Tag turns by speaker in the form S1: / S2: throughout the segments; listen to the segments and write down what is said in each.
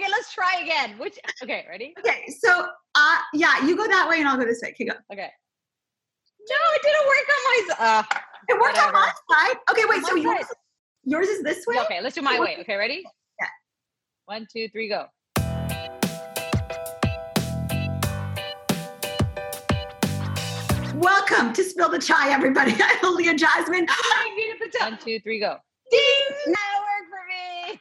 S1: Okay, let's try again. Which okay, ready?
S2: Okay, so uh yeah, you go that way and I'll go this way. Okay, go.
S1: Okay. No, it didn't work on my uh
S2: It worked on my side. Okay, wait, so yours, yours is this way?
S1: Okay, let's do my way. Okay, ready?
S2: Yeah.
S1: One, two, three, go.
S2: Welcome to Spill the Chai, everybody. I'm Leah Jasmine.
S1: One, two, three, go.
S2: Ding!
S1: That worked for me.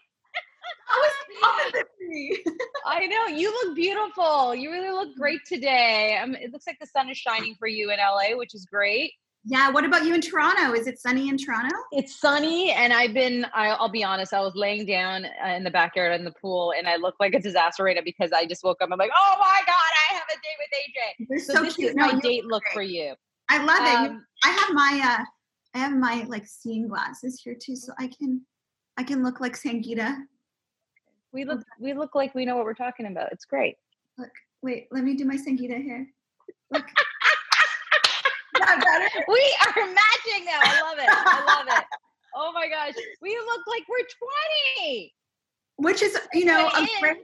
S2: That was opposite me.
S1: I know you look beautiful. You really look great today. Um, it looks like the sun is shining for you in LA, which is great.
S2: Yeah, what about you in Toronto? Is it sunny in Toronto?
S1: It's sunny, and I've been. I, I'll be honest. I was laying down uh, in the backyard in the pool, and I look like a disaster right now because I just woke up. I'm like, oh my god, I have a date with AJ.
S2: You're
S1: So,
S2: so,
S1: this
S2: cute.
S1: is
S2: No,
S1: my date
S2: look great.
S1: for you.
S2: I love it.
S1: Um,
S2: I have my uh I have my like seeing glasses here too, so I can I can look like Sangita.
S1: We look. We look like we know what we're talking about. It's great.
S2: Look, wait, let me do my Sangita here. Look. Is that better?
S1: We are matching now. I love it. I love it. Oh my gosh, we look like we're 20.
S2: Which is, you know, a great,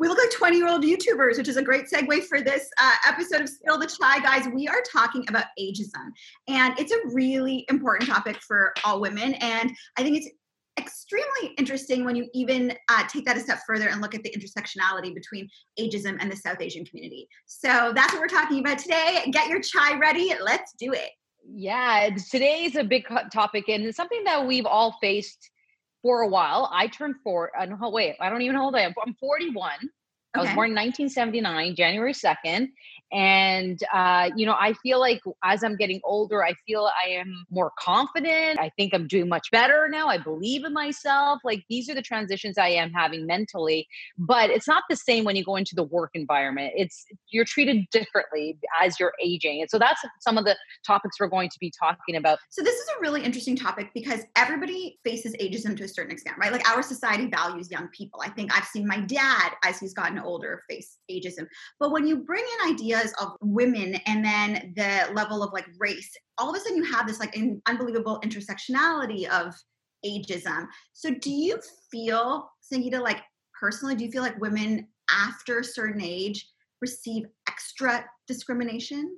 S2: we look like 20 year old YouTubers, which is a great segue for this uh, episode of Spill the Chai, guys. We are talking about ageism, and it's a really important topic for all women. And I think it's extremely interesting when you even uh, take that a step further and look at the intersectionality between ageism and the South Asian community. So that's what we're talking about today. Get your chai ready. Let's do it.
S1: Yeah, today is a big topic, and it's something that we've all faced for a while. I turned four. I don't. Wait, I don't even know how old I am. I'm 41. I was born in 1979, January 2nd. And, uh, you know, I feel like as I'm getting older, I feel I am more confident. I think I'm doing much better now. I believe in myself. Like these are the transitions I am having mentally. But it's not the same when you go into the work environment. It's you're treated differently as you're aging. And so that's some of the topics we're going to be talking about.
S2: So this is a really interesting topic because everybody faces ageism to a certain extent, right? Like our society values young people. I think I've seen my dad as he's gotten older face ageism. But when you bring in ideas of women and then the level of like race, all of a sudden you have this like an unbelievable intersectionality of ageism. So do you feel, Sangita, like personally, do you feel like women after a certain age receive extra discrimination?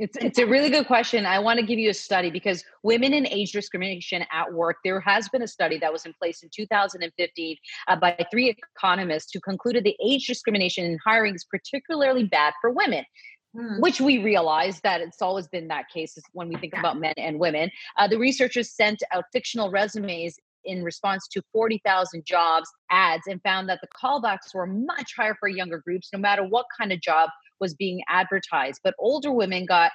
S1: It's it's a really good question. I want to give you a study because women in age discrimination at work. There has been a study that was in place in 2015 uh, by three economists who concluded the age discrimination in hiring is particularly bad for women.
S2: Hmm.
S1: Which we realize that it's always been that case when we think about men and women. Uh, the researchers sent out fictional resumes in response to 40,000 jobs ads and found that the callbacks were much higher for younger groups, no matter what kind of job was being advertised. But older women got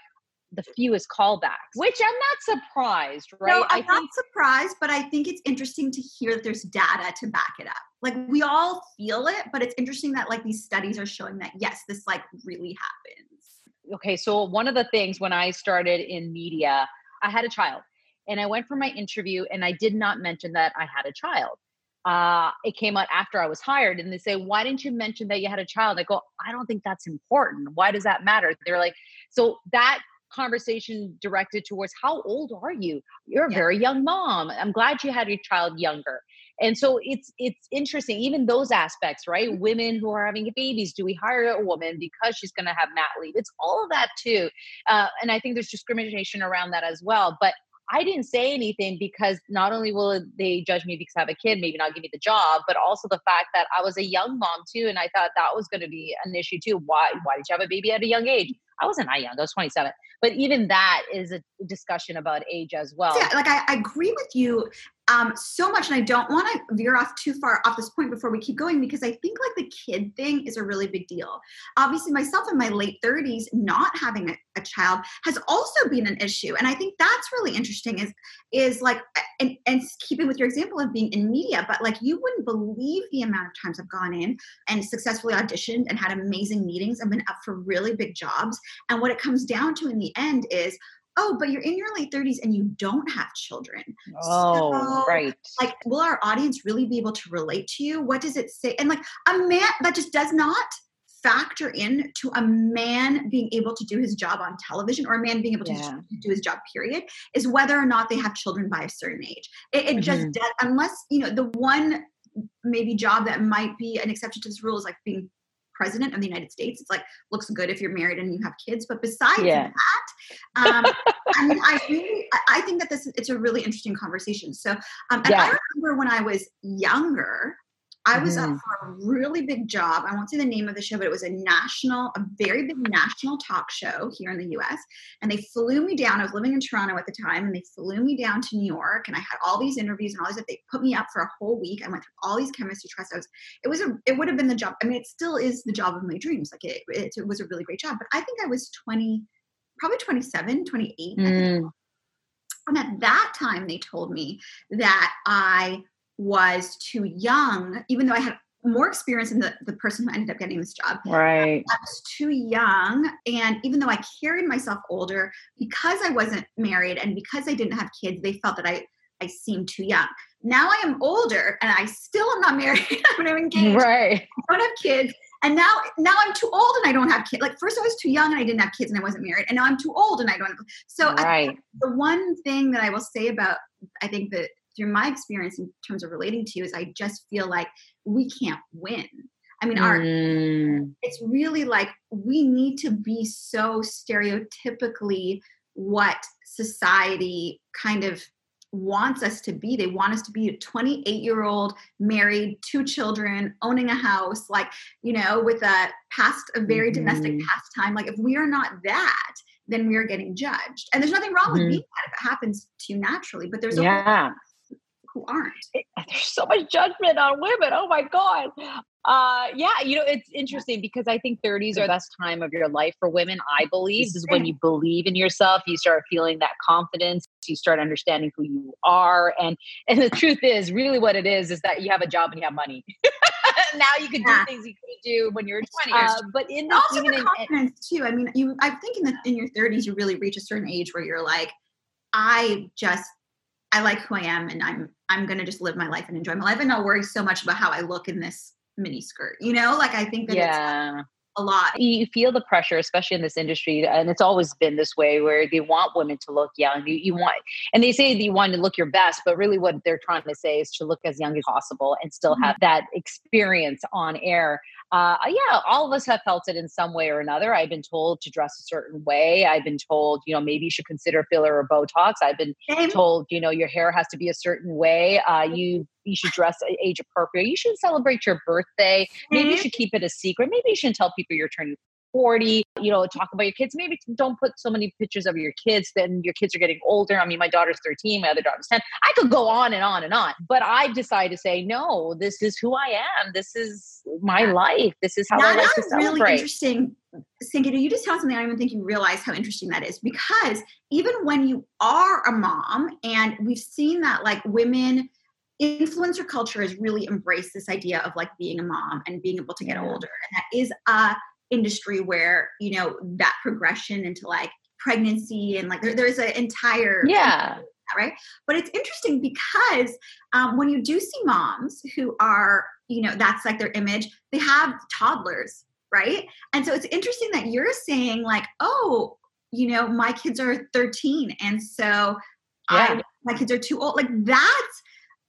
S1: the fewest callbacks, which I'm not surprised, right?
S2: No, I'm
S1: I
S2: not surprised, but I think it's interesting to hear that there's data to back it up. Like we all feel it, but it's interesting that like these studies are showing that yes, this like really happens.
S1: okay, so one of the things when I started in media, I had a child and I went for my interview and I did not mention that I had a child. Uh, it came out after I was hired and they say, Why didn't you mention that you had a child? I go, I don't think that's important. Why does that matter? They're like, So that conversation directed towards how old are you? You're a
S2: Yeah.
S1: very young mom. I'm glad you had your child younger. And so it's it's interesting, even those aspects, right? Women who are having babies, do we hire a woman because she's going to have mat leave? It's all of that too, uh, and I think there's discrimination around that as well. But I didn't say anything because not only will they judge me because I have a kid, maybe not give me the job, but also the fact that I was a young mom too, and I thought that was going to be an issue too. Why why did you have a baby at a young age? I wasn't that young; I was 27. But even that is a discussion about age as well.
S2: Yeah, like I, I agree with you um, so much, and I don't want to veer off too far off this point before we keep going because I think like the kid thing is a really big deal. Obviously, myself in my late 30s, not having a, a child has also been an issue, and I think that's really interesting. Is is like and and keeping with your example of being in media, but like you wouldn't believe the amount of times I've gone in and successfully auditioned and had amazing meetings. I've been up for really big jobs, and what it comes down to in the end is oh, but you're in your late 30s and you don't have children.
S1: Oh,
S2: So,
S1: right.
S2: Like, will our audience really be able to relate to you? What does it say? And like a man that just does not factor in to a man being able to do his job on television or a man being able to do his job period is whether or not they have children by a certain age it, it just
S1: Mhm.
S2: does unless you know the one maybe job that might be an exception to this rule is like being president of the United States. It's like looks good if you're married and you have kids, but besides yeah. that, um, I mean, I really, I think that this it's a really interesting conversation. So, um, and yeah. I remember when I was younger, I was mm. up for a really big job. I won't say the name of the show, but it was a national, a very big national talk show here in the US. And they flew me down. I was living in Toronto at the time, and they flew me down to New York. And I had all these interviews and all these. They put me up for a whole week. I went through all these chemistry tests. I was, it was a, it would have been the job. I mean, it still is the job of my dreams. Like it, it, it was a really great job. But I think I was 20, probably 27, 28. Mm. And at that time, they told me that I was too young, even though I had more experience than the, the person who ended up getting this job.
S1: Right.
S2: I was too young. And even though I carried myself older, because I wasn't married and because I didn't have kids, they felt that I, I seemed too young. Now I am older and I still am not married. I'm not engaged.
S1: Right.
S2: I don't have kids. And now, now I'm too old and I don't have kids. Like first I was too young and I didn't have kids and I wasn't married. And now I'm too old and I don't have. So right. I, the one thing that I will say about, I think that through my experience in terms of relating to you is I just feel like we can't win. I mean, our mm. it's really like we need to be so stereotypically what society kind of wants us to be. They want us to be a 28 year old, married, two children, owning a house, like, you know, with a past, a very mm-hmm. domestic pastime. Like, if we are not that, then we are getting judged. And there's nothing wrong mm-hmm. with being that if it happens to you naturally, but there's a
S1: yeah
S2: who aren't.
S1: There's so much judgment on women. Oh my God. Uh, yeah, you know, it's interesting because I think 30s are the best time of your life for women. I believe this is when you believe in yourself, you start feeling that confidence, you start understanding who you are. And and the truth is, really what it is is that you have a job and you have money. now you can yeah. do things you couldn't do when you were 20. Uh, but in the,
S2: also the confidence in, too. I mean, you I think in the in your 30s you really reach a certain age where you're like, I just I like who I am and I'm I'm gonna just live my life and enjoy my life and not worry so much about how I look in this mini skirt. You know, like I think that yeah. it's a lot.
S1: You feel the pressure, especially in this industry, and it's always been this way where they want women to look young. You, you want, and they say that you want to look your best, but really what they're trying to say is to look as young as possible and still have mm-hmm. that experience on air uh, yeah, all of us have felt it in some way or another. I've been told to dress a certain way. I've been told, you know, maybe you should consider filler or Botox. I've been Same. told, you know, your hair has to be a certain way. Uh, you you should dress age appropriate. You should celebrate your birthday. Maybe you should keep it a secret. Maybe you shouldn't tell people you're turning 40 you know talk about your kids. Maybe don't put so many pictures of your kids then your kids are getting older. I mean my daughter's 13 my other daughter's 10 i could go on and on and on but i decided to say no this is who i am. This is my life. This is how that i like to celebrate
S2: really interesting Sangita, you just tell something I don't even think you realize how interesting that is because even when you are a mom, and we've seen that like women influencer culture has really embraced this idea of like being a mom and being able to get yeah. older and that is a industry where you know that progression into like pregnancy and like there, there's an entire
S1: yeah.
S2: right? But it's interesting because um, when you do see moms who are you know that's like their image they have toddlers right? And so it's interesting that you're saying like oh you know my kids are 13 and so yeah. I, my kids are too old. Like that's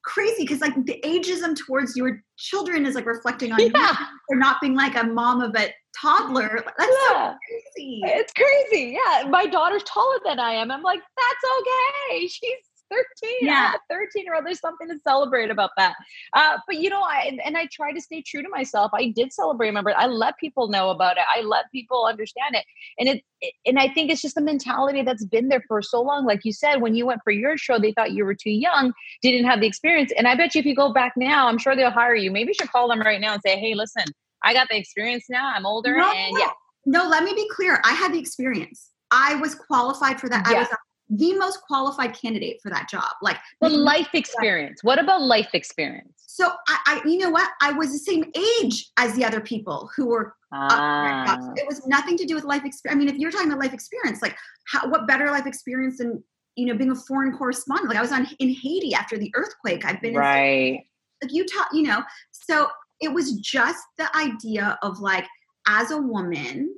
S2: crazy because like the ageism towards your children is like reflecting on yeah. you for not being like a mom of a toddler. That's yeah. so crazy.
S1: It's crazy. Yeah. My daughter's taller than I am. I'm like, that's okay. She's 13 yeah. 13 year old there's something to celebrate about that. Uh, but you know i and i try to stay true to myself. I did celebrate my birthday i let people know about it. I let people understand it. And it, it and i think it's just a mentality that's been there for so long. Like you said when you went for your show they thought you were too young didn't have the experience. And i bet you if you go back now i'm sure they'll hire you. Maybe you should call them right now and say hey listen i got the experience now. I'm older no, and yeah.
S2: no. Let me be clear. I had the experience. I was qualified for that. Yeah. I was the most qualified candidate for that job. Like
S1: the life experience. What about life experience?
S2: So I, I, you know what? I was the same age as the other people who were. Ah. It was nothing to do with life experience. I mean, if you're talking about life experience, like how, what better life experience than you know being a foreign correspondent? Like I was on in Haiti after the earthquake. I've been
S1: right.
S2: like you taught, you know. So it was just the idea of like as a woman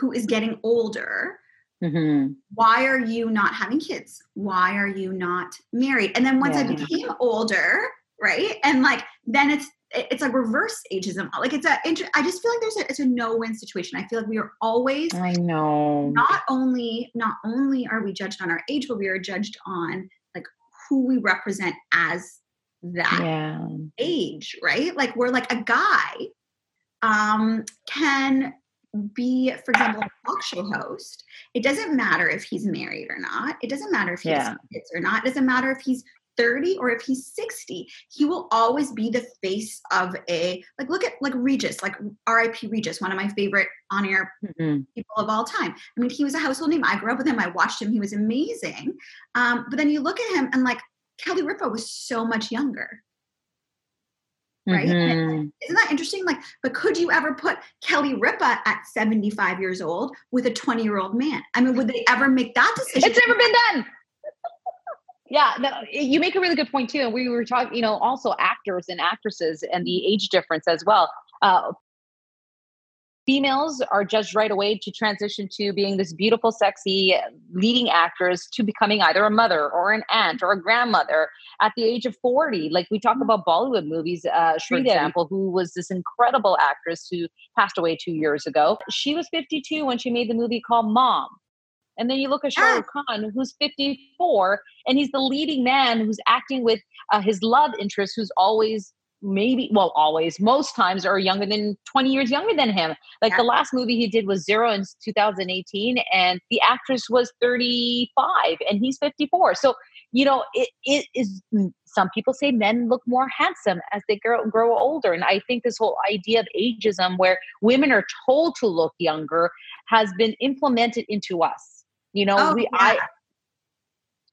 S2: who is getting older Mm-hmm. Why are you not having kids? Why are you not married? And then once yeah. I became older, right? And like then it's it's a reverse ageism. Like it's a I just feel like there's a it's a no win situation. I feel like we are always
S1: I know
S2: not only not only are we judged on our age, but we are judged on like who we represent as that
S1: yeah.
S2: age, right? Like we're like a guy um, can be, for example, a talk show host. It doesn't matter if he's married or not. It doesn't matter if he yeah. has kids or not. It doesn't matter if he's 30 or if he's 60 he will always be the face of a like look at like regis like rip regis one of my favorite on-air mm-hmm. people of all time i mean he was a household name i grew up with him i watched him he was amazing um, but then you look at him and like kelly ripa was so much younger right? Mm-hmm. isn't that interesting? Like but could you ever put kelly ripa at 75 years old with a 20 year old man? I mean would they ever make that decision?
S1: It's never been done. Yeah no, you make a really good point too and we were talking you know also actors and actresses and the age difference as well. Uh, females are judged right away to transition to being this beautiful, sexy leading actress to becoming either a mother or an aunt or a grandmother at the age of 40. Like we talk about Bollywood movies, uh, for example, who was this incredible actress who passed away two years ago. She was 52 when she made the movie called Mom. And then you look at Shah Rukh Khan, who's 54, and he's the leading man who's acting with uh, his love interest, who's always maybe well always most times are younger than 20 years younger than him like yeah. the last movie he did was zero in 2018 and the actress was 35 and he's 54 so you know it, it is mm, some people say men look more handsome as they grow, grow older and i think this whole idea of ageism where women are told to look younger has been implemented into us you know oh, we yeah. i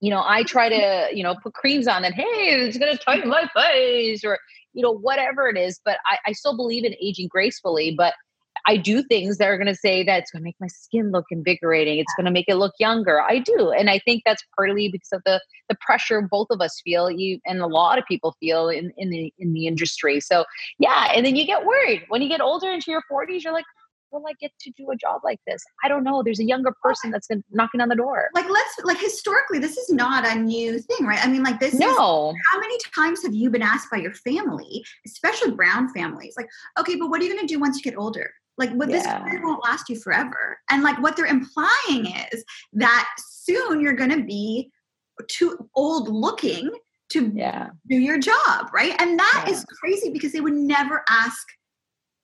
S1: you know, I try to, you know, put creams on and hey, it's gonna tighten my face or you know, whatever it is. But I, I still believe in aging gracefully. But I do things that are going to say that it's going to make my skin look invigorating. It's going to make it look younger. I do, and I think that's partly because of the the pressure both of us feel, you and a lot of people feel in in the in the industry. So yeah, and then you get worried when you get older into your forties. You're like, will I get to do a job like this? I don't know. There's a younger person that's knocking on the door.
S2: Like let's like historically, this is not a new thing, right? I mean, like this.
S1: No.
S2: Is, how many times have you been asked by your family, especially brown families, like, okay, but what are you going to do once you get older? Like, what yeah. this career won't last you forever, and like what they're implying is that soon you're going to be too old looking to
S1: yeah.
S2: do your job, right? And that yeah. is crazy because they would never ask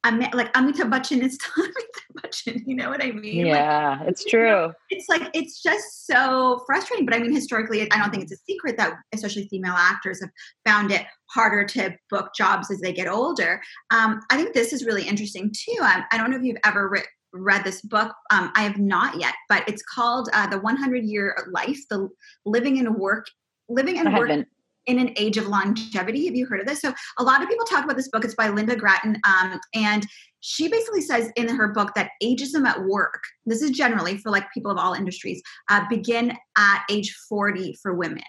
S2: I'm like Amitabh Bachchan is still Amitabh Bachchan. You know what I mean?
S1: Yeah,
S2: like,
S1: it's true.
S2: it's like it's just so frustrating. But I mean, historically, I don't think it's a secret that especially female actors have found it harder to book jobs as they get older. Um, I think this is really interesting too. I, I don't know if you've ever written read this book. Um, I have not yet, but it's called uh, "The 100 Year Life: The Living and Work, Living and Work in an age of longevity. Have you heard of this? So a lot of people talk about this book. It's by Lynda Gratton, um, and she basically says in her book that ageism at work. This is generally for like people of all industries. Uh, begin at age forty for women.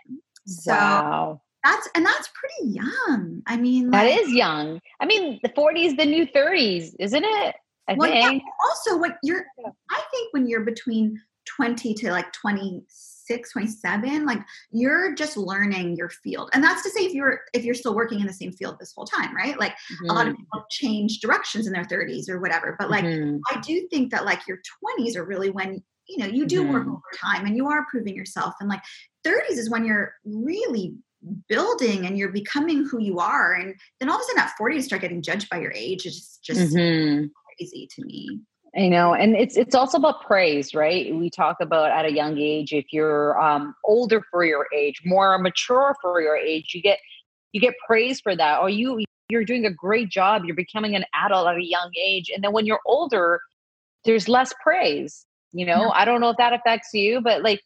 S2: So wow. That's and that's pretty young. I mean,
S1: that like, is young. I mean, the 40s, the new 30s, isn't it? I well, think.
S2: Yeah, also, what you're, I think when you're between 20 to like 26 26 27 like you're just learning your field and that's to say if you're if you're still working in the same field this whole time right like mm-hmm. a lot of mm-hmm. people change directions in their 30s or whatever but like mm-hmm. i do think that like your 20s are really when you know you do mm-hmm. work over time and you are proving yourself and like 30s is when you're really building and you're becoming who you are and then all of a sudden at 40 you start getting judged by your age it's just mm-hmm. crazy to me
S1: I know, and it's it's also about praise, right? We talk about at a young age, if you're um, older for your age, more mature for your age, you get you get praise for that, or you you're doing a great job. You're becoming an adult at a young age, and then when you're older, there's less praise. You know, yeah. I don't know if that affects you, but like,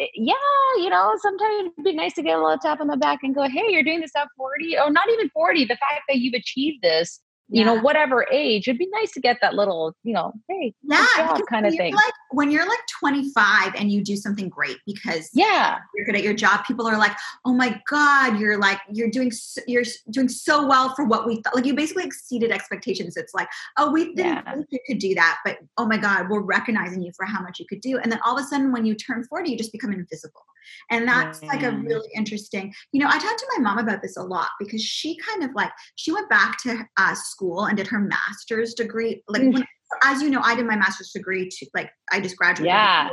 S1: eh, yeah, you know, sometimes it'd be nice to get a little tap on the back and go, "Hey, you're doing this at 40, or not even 40. The fact that you've achieved this." You yeah. know, whatever age, it'd be nice to get that little, you know, hey, yeah, kind of thing.
S2: Like when you're like 25 and you do something great because
S1: yeah,
S2: you're good at your job, people are like, oh my god, you're like you're doing so, you're doing so well for what we thought. Like you basically exceeded expectations. It's like, oh, we didn't yeah. think you could do that, but oh my god, we're recognizing you for how much you could do. And then all of a sudden, when you turn 40, you just become invisible And that's like a really interesting, you know, I talked to my mom about this a lot because she kind of like, she went back to uh, school and did her master's degree. Like,
S1: Mm.
S2: when, as you know, I did my master's degree to like, I just graduated.
S1: Yeah.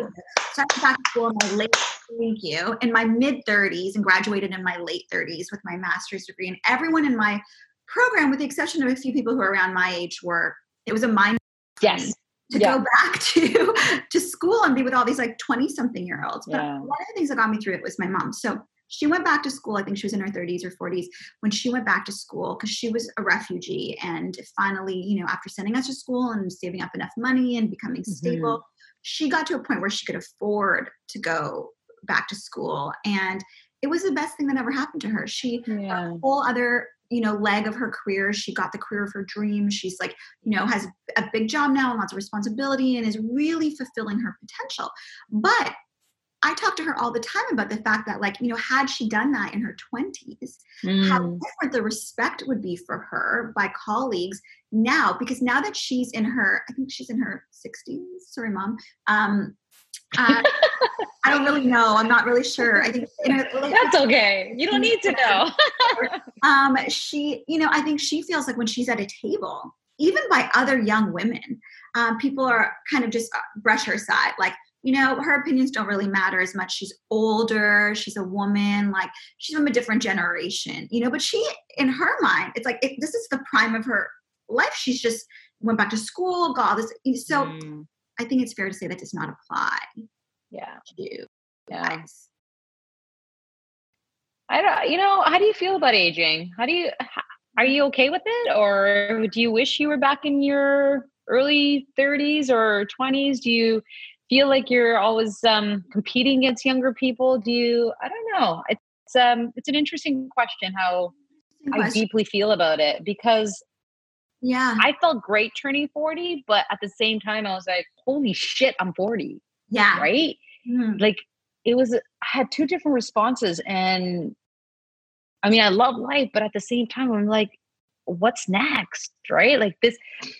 S2: So I went back to school in my late, thank you, in my mid 30s and graduated in my late 30s with my master's degree. And everyone in my program, with the exception of a few people who are around my age, were, it was a mind
S1: Yes.
S2: To
S1: Yeah.
S2: go back to to school and be with all these like 20 something year olds but
S1: Yeah.
S2: one of the things that got me through it was my mom so she went back to school i think she was in her 30s or 40s when she went back to school because she was a refugee and finally you know after sending us to school and saving up enough money and becoming
S1: Mm-hmm.
S2: stable she got to a point where she could afford to go back to school and it was the best thing that ever happened to her she
S1: Yeah.
S2: a whole other you know leg of her career. She got the career of her dreams she's like you know has a big job now and lots of responsibility and is really fulfilling her potential. But i talk to her all the time about the fact that like you know had she done that in her 20s how
S1: Mm.
S2: different the respect would be for her by colleagues now because now that she's in her i think she's in her 60s sorry mom um uh, i don't really know. I'm not really sure. I think in her late
S1: That's okay. You don't need to know.
S2: um she you know i think she feels like when she's at a table even by other young women um, people are kind of just uh, brush her aside like you know her opinions don't really matter as much. She's older. She's a woman. Like she's from a different generation you know but she in her mind it's like it, this is the prime of her life. She's just went back to school got all this so
S1: Mm.
S2: I think it's fair to say that does not apply
S1: yeah.
S2: to you
S1: Yeah. I don't, you know, how do you feel about aging? How do you, are you okay with it? Or do you wish you were back in your early 30s or 20s? Do you feel like you're always um, competing against younger people? Do you, I don't know. It's, um, it's an interesting question how I deeply feel about it because
S2: yeah
S1: I felt great turning 40, but at the same time, I was like, holy shit, I'm 40,
S2: yeah
S1: right?
S2: Mhm.
S1: like it was i had two different responses and i mean i love life but at the same time i'm like what's next right like this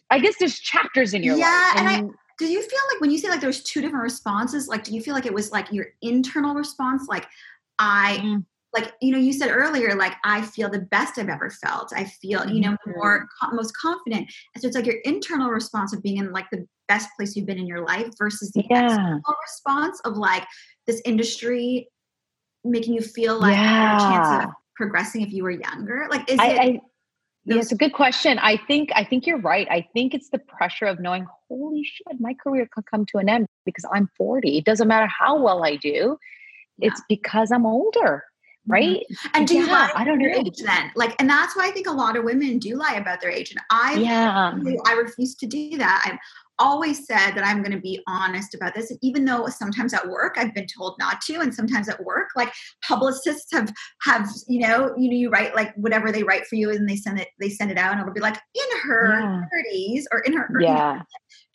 S1: i guess there's chapters in your
S2: Yeah,
S1: life Yeah.
S2: and I- do you feel like when you say like there's two different responses like do you feel like it was like your internal response like i
S1: Mm.
S2: Like you know you said earlier like i feel the best i've ever felt i feel you know
S1: Mhm.
S2: more most confident and so it's like your internal response of being in like the best place you've been in your life versus the
S1: yeah
S2: external response of like this industry making you feel like a chance of progressing if you were younger like is
S1: I,
S2: it
S1: I yeah, it's a good question. I think I think you're right. I think it's the pressure of knowing, holy shit, my career could come to an end because I'm 40. It doesn't matter how well I do. It's because I'm older.
S2: Mm-hmm.
S1: right?
S2: and do you
S1: Yeah,
S2: lie
S1: I don't know.
S2: age then like and that's why i think a lot of women do lie about their age and i
S1: Yeah.
S2: I refuse to do that. I've always said that I'm going to be honest about this. And even though sometimes at work I've been told not to, and sometimes at work, like publicists have have you know you know you write like whatever they write for you, and they send it they send it out, and it'll be like in her
S1: Yeah.
S2: 30s or in her you
S1: Yeah.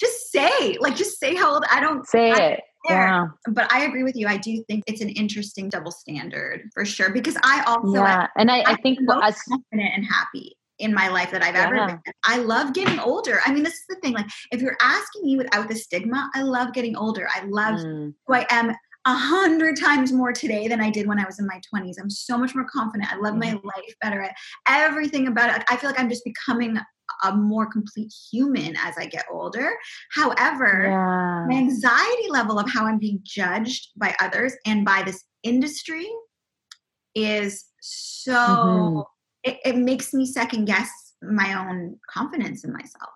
S2: just say like just say how old. I don't
S1: Say
S2: I-
S1: it.
S2: There.
S1: Yeah.
S2: But I agree with you. I do think it's an interesting double standard for sure because I also
S1: Yeah. And I, I
S2: I'm
S1: think
S2: most confident and happy in my life that I've ever been. I love getting older. I mean, this is the thing. Like, if you're asking me without the stigma, I love getting older. I love
S1: Mm,
S2: who I am a hundred times more today than I did when I was in my 20s. I'm so much more confident. I love my life better. Everything about it. I feel like I'm just becoming a more complete human as I get older. However, my anxiety level of how I'm being judged by others and by this industry is so
S1: Mhm.
S2: it, it makes me second guess my own confidence in myself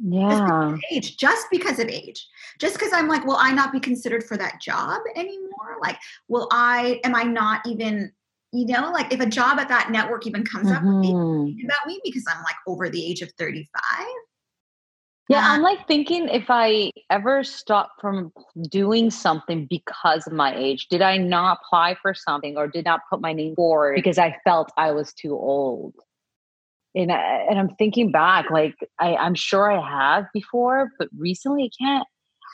S1: Yeah.
S2: age just because of age just because i'm like will i not be considered for that job anymore like will i am i not even you know like if a job at that network even comes up will they
S1: Mhm.
S2: think about me because i'm like over the age of 35
S1: Yeah,
S2: Uh,
S1: I'm like thinking if I ever stop from doing something because of my age, did I not apply for something or did not put my name forward because I felt I was too old? And I, and I'm thinking back, like I, I'm sure I have before, but recently I can't.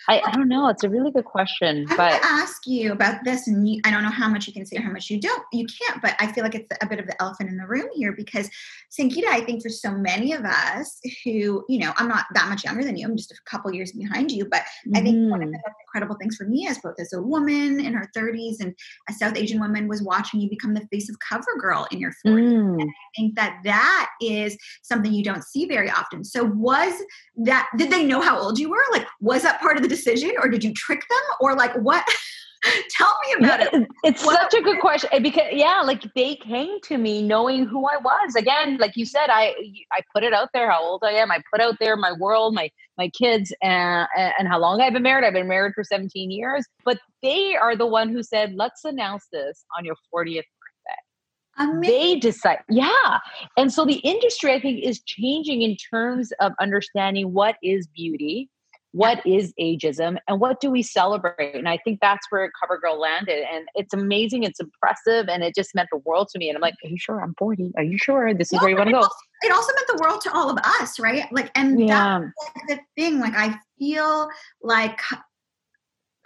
S1: I, I don't know. It's a really good question,
S2: I'm
S1: but
S2: ask you about this, and you, I don't know how much you can say or how much you don't. You can't, but I feel like it's a bit of the elephant in the room here because Sangita, I think for so many of us who, you know, I'm not that much younger than you. I'm just a couple years behind you, but I think one of
S1: Mhm.
S2: the incredible things for me as both as a woman in her 30s and a South Asian woman was watching you become the face of CoverGirl in your 40s. Mm. And I think that that is something you don't see very often. So was that did they know how old you were? Like was that part of the decision or did you trick them or like what Tell me about it.
S1: It's what such a good question eh, because yeah, like they came to me knowing who I was. Again, like you said, I I put it out there how old I am. I put out there my world, my my kids, and and how long I've been married. I've been married for 17 years. But they are the one who said, "Let's announce this on your 40th Amazing. They decide, yeah. And so the industry, I think, is changing in terms of understanding what is beauty, what is ageism and what do we celebrate and i think that's where covergirl landed and it's amazing it's impressive and it just meant the world to me and i'm like are you sure i'm 40 are you sure this is well, where you want to go
S2: it also meant the world to all of us right like and yeah. that's the thing like i feel like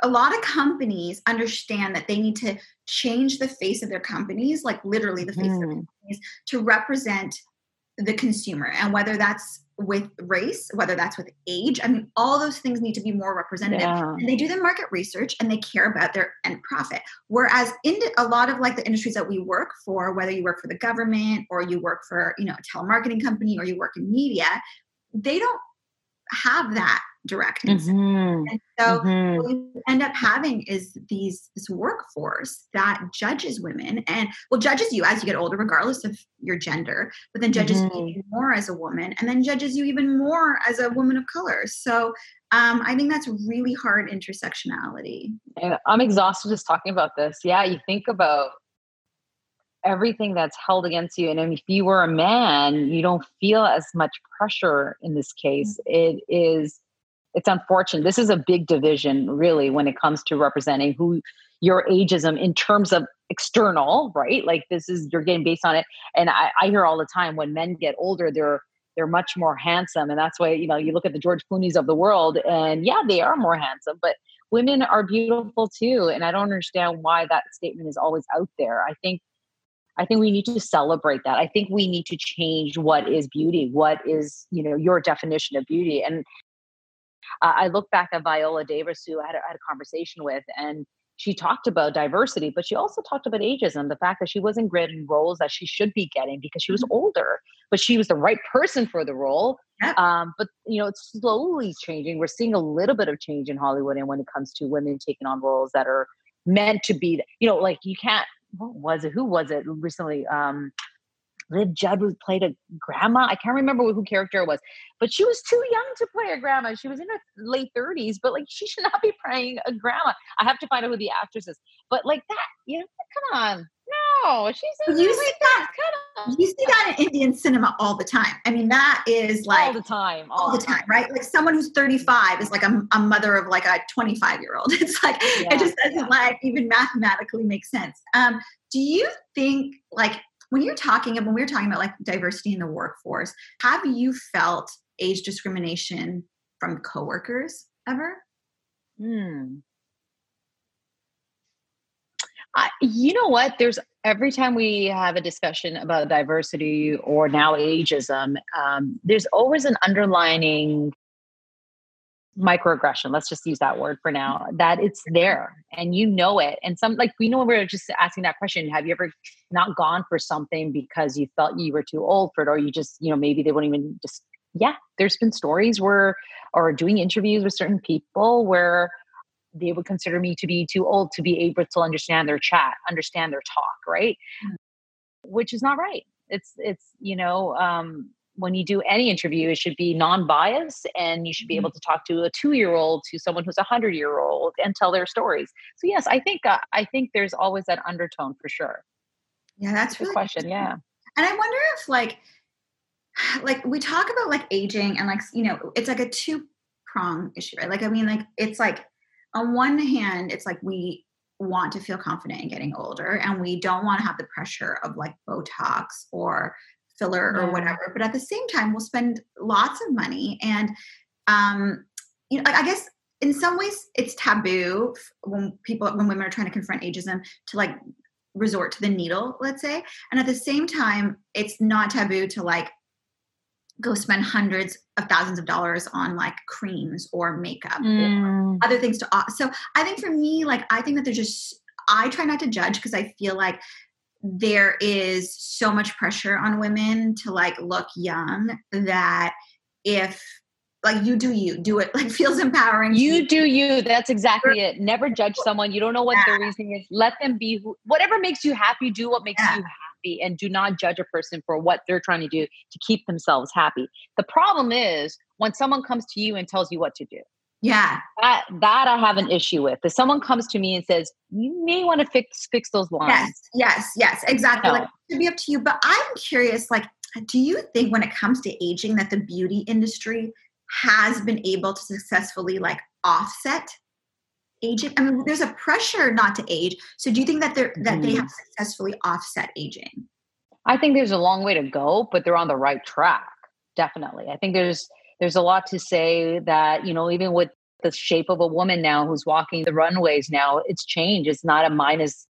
S2: a lot of companies understand that they need to change the face of their companies like literally the face mm. of their mm-hmm. companies to represent the consumer and whether that's with race, whether that's with age. I mean, all those things need to be more representative. Yeah. And they do the market research and they care about their end profit. Whereas in a lot of like the industries that we work for, whether you work for the government or you work for, you know, a telemarketing company or you work in media, they don't have that direct mm-hmm. and so mm-hmm. what you end up having is these this workforce that judges women and well judges you as you get older regardless of your gender but then judges mm-hmm. you even more as a woman and then judges you even more as a woman of color so um, i think that's really hard intersectionality
S1: and i'm exhausted just talking about this yeah you think about everything that's held against you. And if you were a man, you don't feel as much pressure in this case. Mm-hmm. It is it's unfortunate. This is a big division, really, when it comes to representing who your ageism in terms of external, right? Like this is you're getting based on it. And I, I hear all the time when men get older, they're they're much more handsome, and that's why you know you look at the George Clooney's of the world, and yeah, they are more handsome, but women are beautiful too. And I don't understand why that statement is always out there. I think I think we need to celebrate that. I think we need to change what is beauty, what is, you know, your definition of beauty. And uh, I look back at Viola Davis, who I had, had a conversation with, and she talked about diversity, but she also talked about ageism, the fact that she wasn't getting roles that she should be getting because she was mm-hmm. older, but she was the right person for the role. Yeah. Um, but you know, it's slowly changing. We're seeing a little bit of change in Hollywood, and when it comes to women taking on roles that are meant to be, you know, like you can't what was it? Who was it recently? Um, Liv Judd was played a grandma. I can't remember who character it was, but she was too young to play a grandma. She was in her late thirties, but like she should not be playing a grandma. I have to find out who the actress is. But like that, you know, come on. No, she's
S2: you see that. Come on. You see that in Indian cinema all the time. I mean, that is like
S1: all the time,
S2: all, all the time, right? Like someone who's 35 is like a, a mother of like a 25 year old. It's like yeah, it just doesn't yeah. like even mathematically make sense. Um, do you think like when you're talking when we were talking about like diversity in the workforce, have you felt age discrimination from coworkers ever?
S1: Hmm. Uh, you know what? There's every time we have a discussion about diversity or now ageism, um, there's always an underlining microaggression. Let's just use that word for now. That it's there and you know it. And some like we know we are just asking that question. Have you ever not gone for something because you felt you were too old for it, or you just you know maybe they wouldn't even just yeah. There's been stories where or doing interviews with certain people where they would consider me to be too old to be able to understand their chat, understand their talk, right? Mm-hmm. Which is not right. It's it's you know um, when you do any interview, it should be non-biased, and you should be mm-hmm. able to talk to a two-year-old, to someone who's a hundred-year-old, and tell their stories. So yes, I think uh, I think there's always that undertone for sure.
S2: Yeah, that's
S1: a really question. Yeah,
S2: and I wonder if like like we talk about like aging and like you know it's like a two prong issue right like i mean like it's like on one hand, it's like we want to feel confident in getting older and we don't want to have the pressure of like Botox or filler or whatever. But at the same time, we'll spend lots of money. And, um, you know, I guess in some ways it's taboo when people, when women are trying to confront ageism to like resort to the needle, let's say. And at the same time, it's not taboo to like go spend hundreds of thousands of dollars on like creams or makeup mm. or other things to so i think for me like i think that there's just i try not to judge because i feel like there is so much pressure on women to like look young that if like you do you do it like feels empowering
S1: you do you that's exactly it. Never judge someone. You don't know what yeah. their reasoning is. Let them be who, whatever makes you happy do what makes yeah. you happy and do not judge a person for what they're trying to do to keep themselves happy. The problem is when someone comes to you and tells you what to do
S2: yeah
S1: that that i have an issue with if someone comes to me and says you may want to fix fix those lines
S2: yes yes yes exactly no. like to be up to you but i'm curious like do you think when it comes to aging that the beauty industry has been able to successfully like offset aging? I mean, there's a pressure not to age. So do you think that they're that they have mm-hmm. successfully offset aging?
S1: I think there's a long way to go, but they're on the right track. Definitely. I think there's there's a lot to say that, you know, even with the shape of a woman now who's walking the runways now, it's changed. It's not a minus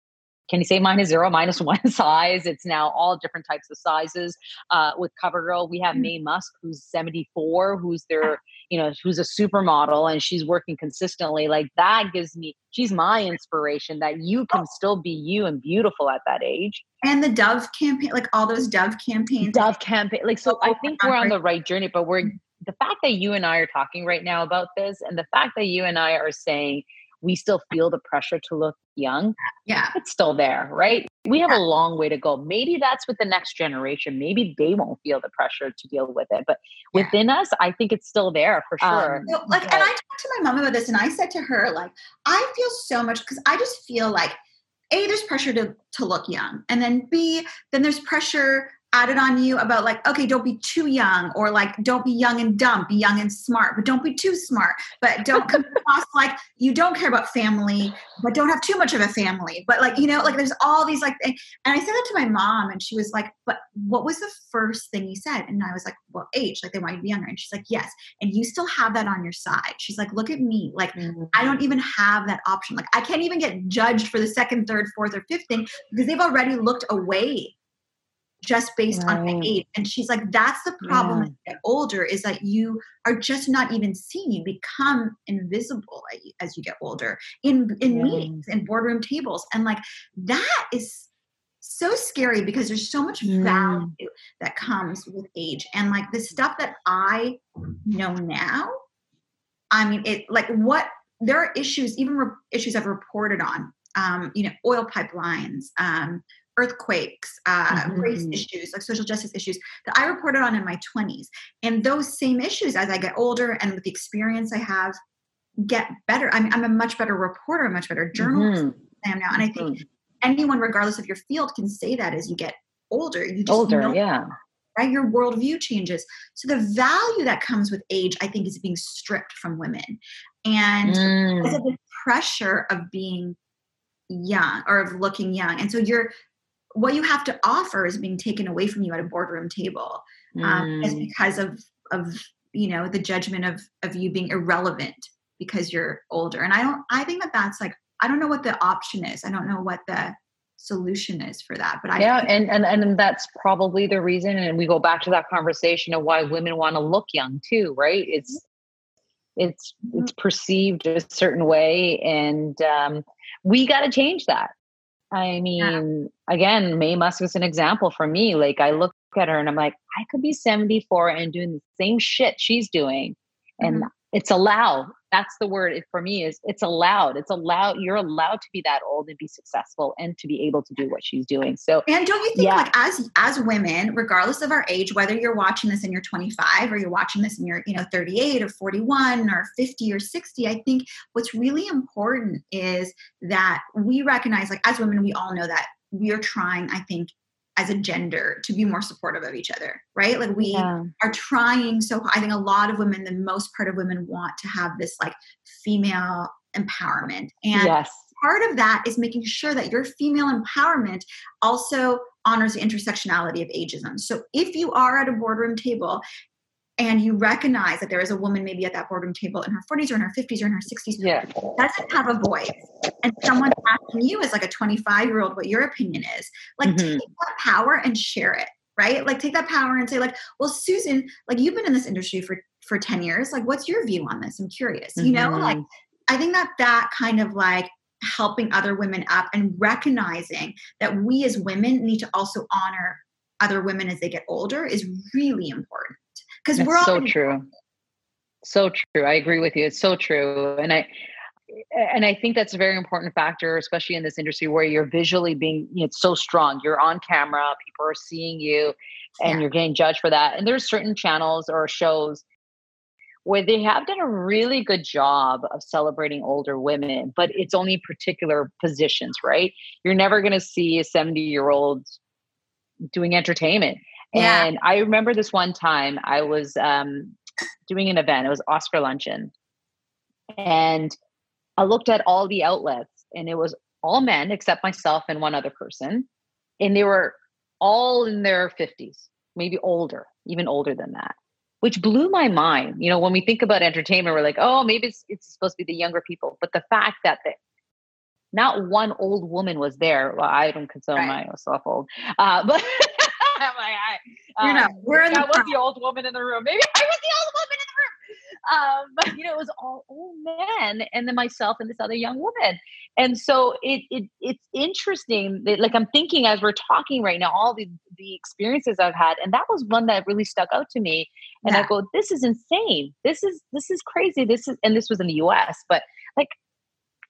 S1: can you say minus zero, minus one size? It's now all different types of sizes. Uh, with CoverGirl, we have mm. Maye Musk, who's 74, who's their, you know, who's a supermodel and she's working consistently. Like that gives me, she's my inspiration that you can still be you and beautiful at that age.
S2: And the Dove campaign, like all those Dove campaigns.
S1: Dove campaign. Like, so I think we're on the right journey, but we're, mm. The fact that you and I are talking right now about this and the fact that you and I are saying, we still feel the pressure to look young.
S2: Yeah.
S1: It's still there, right? We have yeah. a long way to go. Maybe that's with the next generation. Maybe they won't feel the pressure to deal with it. But yeah. within us, I think it's still there for sure. Um,
S2: so, like, but, and I talked to my mom about this and I said to her, like, I feel so much because I just feel like a there's pressure to to look young and then b then there's pressure added on you about like okay don't be too young or like don't be young and dumb be young and smart but don't be too smart but don't come across like you don't care about family but don't have too much of a family but like you know like there's all these like and i said that to my mom and she was like but what was the first thing you said? And i was like well age like they want you to be younger. And she's like yes and you still have that on your side. She's like look at me like mm-hmm. i don't even have that option like i can't even get judged for the second third fourth or fifth thing because they've already looked away just based right. on the age. And she's like, that's the problem yeah. as you get older is that you are just not even seen. You become invisible as you get older in in yeah. meetings, in boardroom tables. And like that is so scary because there's so much mm. value that comes with age. And like the stuff that I know now, I mean, it like what there are issues, even re- issues I've reported on, um, you know, oil pipelines, um, earthquakes, uh, mm-hmm. race issues, like social justice issues that I reported on in my 20s. And those same issues, as I get older and with the experience I have, get better. I'm, I'm a much better reporter, a much better journalist mm-hmm. I am now. And I think mm-hmm. anyone, regardless of your field, can say that as you get older. You just
S1: older, know, yeah.
S2: Right, your worldview changes. So the value that comes with age, I think, is being stripped from women, and mm. because of the pressure of being young or of looking young. And so you're what you have to offer is being taken away from you at a boardroom table um, mm. just because of of you know the judgment of of you being irrelevant because you're older and i don't i think that that's like i don't know what the option is i don't know what the solution is for that but I
S1: yeah and, and and that's probably the reason and we go back to that conversation of why women want to look young too right it's it's mm-hmm. it's perceived a certain way and um, we got to change that I mean, yeah. again, Maye Musk is an example for me. Like I look at her and I'm like, I could be 74 and doing the same shit she's doing. And mm-hmm. It's allowed. That's the word for me is it's allowed. It's allowed you're allowed to be that old and be successful and to be able to do what she's doing. So
S2: and don't you think yeah. like as as women regardless of our age whether you're watching this and you're 25 or you're watching this and you're you know 38 or 41 or 50 or 60 i think what's really important is that we recognize like as women we all know that we are trying i think as a gender to be more supportive of each other right like we yeah. are trying so i think a lot of women the most part of women want to have this like female empowerment and yes. part of that is making sure that your female empowerment also honors the intersectionality of ageism so if you are at a boardroom table and you recognize that there is a woman maybe at that boardroom table in her 40s or in her 50s or in her 60s
S1: yeah.
S2: doesn't have a voice and someone asking you as like a 25 year old what your opinion is like mm-hmm. take that power and share it right? Like take that power and say like, well, Susan, like you've been in this industry for for 10 years. Like what's your view on this? I'm curious. Mm-hmm. You know, like mm-hmm. I think that that kind of like helping other women up and recognizing that we as women need to also honor other women as they get older is really important
S1: because we're all so true. So true. I agree with you. It's so true. And i and i think that's a very important factor especially in this industry where you're visually being you know, it's so strong. You're on camera. People are seeing you and yeah. you're getting judged for that. And there's certain channels or shows where they have done a really good job of celebrating older women, but it's only particular positions, right? You're never going to see a 70 year old doing entertainment. Yeah. And I remember this one time I was um, doing an event, it was Oscar Luncheon. And I looked at all the outlets, and it was all men except myself and one other person. And they were all in their 50s, maybe older, even older than that which blew my mind. You know, when we think about entertainment, we're like, oh, maybe it's, it's supposed to be the younger people. But the fact that the, not one old woman was there. Well, I don't consider right. myself old, uh, but Like, I, You're not. Um, we're in the was the old woman in the room. Maybe I was the old woman in the room. Um, but you know, it was all old men, and then myself and this other young woman. And so it, it it's interesting that, like I'm thinking as we're talking right now, all the the experiences I've had, and that was one that really stuck out to me. And yeah. I go, this is insane. This is this is crazy. This is, and this was in the U.S. But like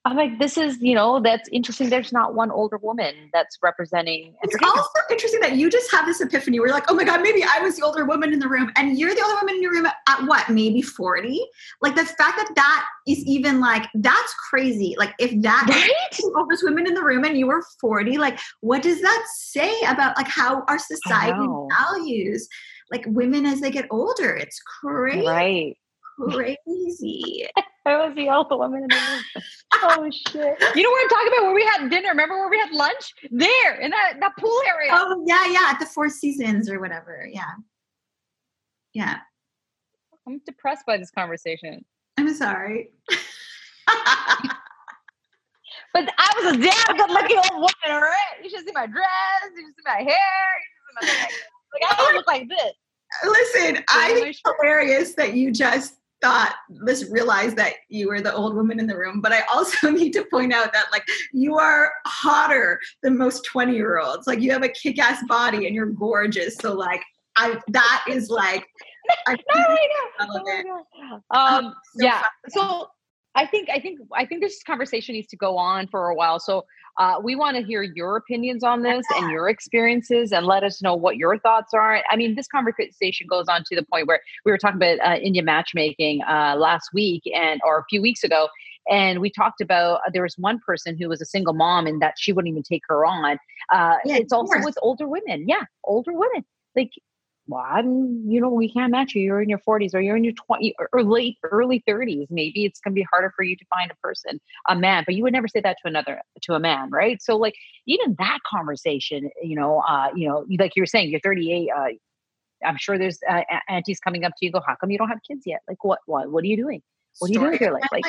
S1: I'm like, this is, you know, that's interesting. There's not one older woman that's representing.
S2: It's also interesting that you just have this epiphany where you're like, oh my God, maybe I was the older woman in the room. And you're the older woman in your room at, at what, maybe 40? Like the fact that that is even like, that's crazy. Like if that right? oldest women in the room and you were 40, like what does that say about like how our society values like women as they get older? It's crazy.
S1: Right
S2: crazy.
S1: I was the alpha woman in the room. Oh shit! You know what I'm talking about? Where we had dinner? Remember where we had lunch? There in that that pool area.
S2: Oh yeah, yeah, at the Four Seasons or whatever. Yeah, yeah.
S1: I'm depressed by this conversation.
S2: I'm sorry.
S1: but I was a damn good looking old woman, all right? You should see my dress, you should see my hair, you should see my Like I don't look like this.
S2: Listen, I think it's hilarious that you just thought this realized that you were the old woman in the room but i also need to point out that like you are hotter than most 20 year olds like you have a kick-ass body and you're gorgeous. So like i that is like I,
S1: no, um, so yeah. so I think I think I think this conversation needs to go on for a while. So uh, we want to hear your opinions on this and your experiences, and let us know what your thoughts are. I mean, this conversation goes on to the point where we were talking about uh, Indian matchmaking uh, last week and or a few weeks ago, and we talked about uh, there was one person who was a single mom and that she wouldn't even take her on. Uh, yeah, it's also with older women. Yeah, older women. Like well, I'm, you know, we can't match you. You're in your 40s or you're in your 20 or late, early 30s. Maybe it's going to be harder for you to find a person, a man, but you would never say that to another, to a man, right? So, like, even that conversation, you know, uh, you know, like you were saying, you're 38. Uh, I'm sure there's uh, aunties coming up to you, go, how come you don't have kids yet? Like, what, what, what are you doing? What are you doing with your life? Like,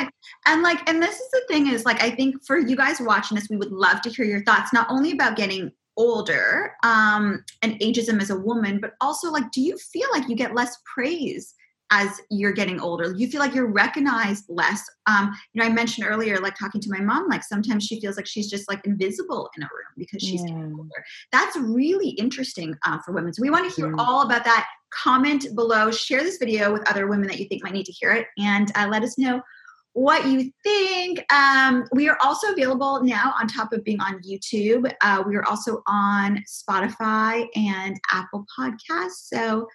S2: and like, and this is the thing is like, I think for you guys watching this, we would love to hear your thoughts, not only about getting older um, and ageism as a woman, but also like, do you feel like you get less praise as you're getting older? You feel like you're recognized less. Um, you know, I mentioned earlier, like talking to my mom, like sometimes she feels like she's just like invisible in a room because she's yeah. getting older. That's really interesting uh, for women. So we want to hear all about that. Comment below, share this video with other women that you think might need to hear it, and uh, let us know what you think. Um, we are also available now on top of being on YouTube. Uh, we are also on Spotify and Apple Podcasts. So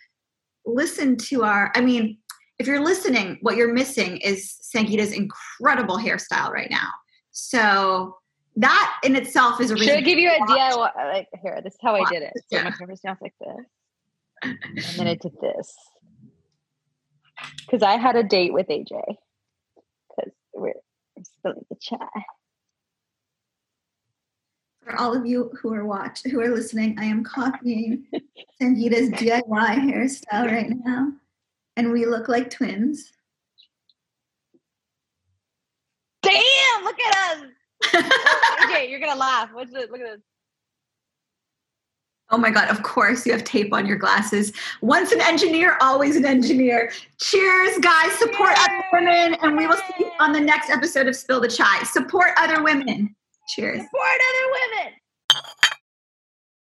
S2: listen to our, I mean, if you're listening, what you're missing is Sangita's incredible hairstyle right now. So that in itself is a
S1: reason. Should I give you a DIY? Like here, this is how I did it. So yeah. my camera's down like this, and then I did this because I had a date with AJ we're spilling the chai.
S2: For all of you who are watch who are listening, I am copying Sangita's DIY hairstyle right now, and we look like twins.
S1: Damn! Look at us. oh, AJ, you're gonna laugh. What's it? Look at this.
S2: Oh my God, of course you have tape on your glasses. Once an engineer, always an engineer. Cheers, guys. Support Yay! other women, and we will see you on the next episode of Spill the Chai. Support other women. Cheers.
S1: Support other women.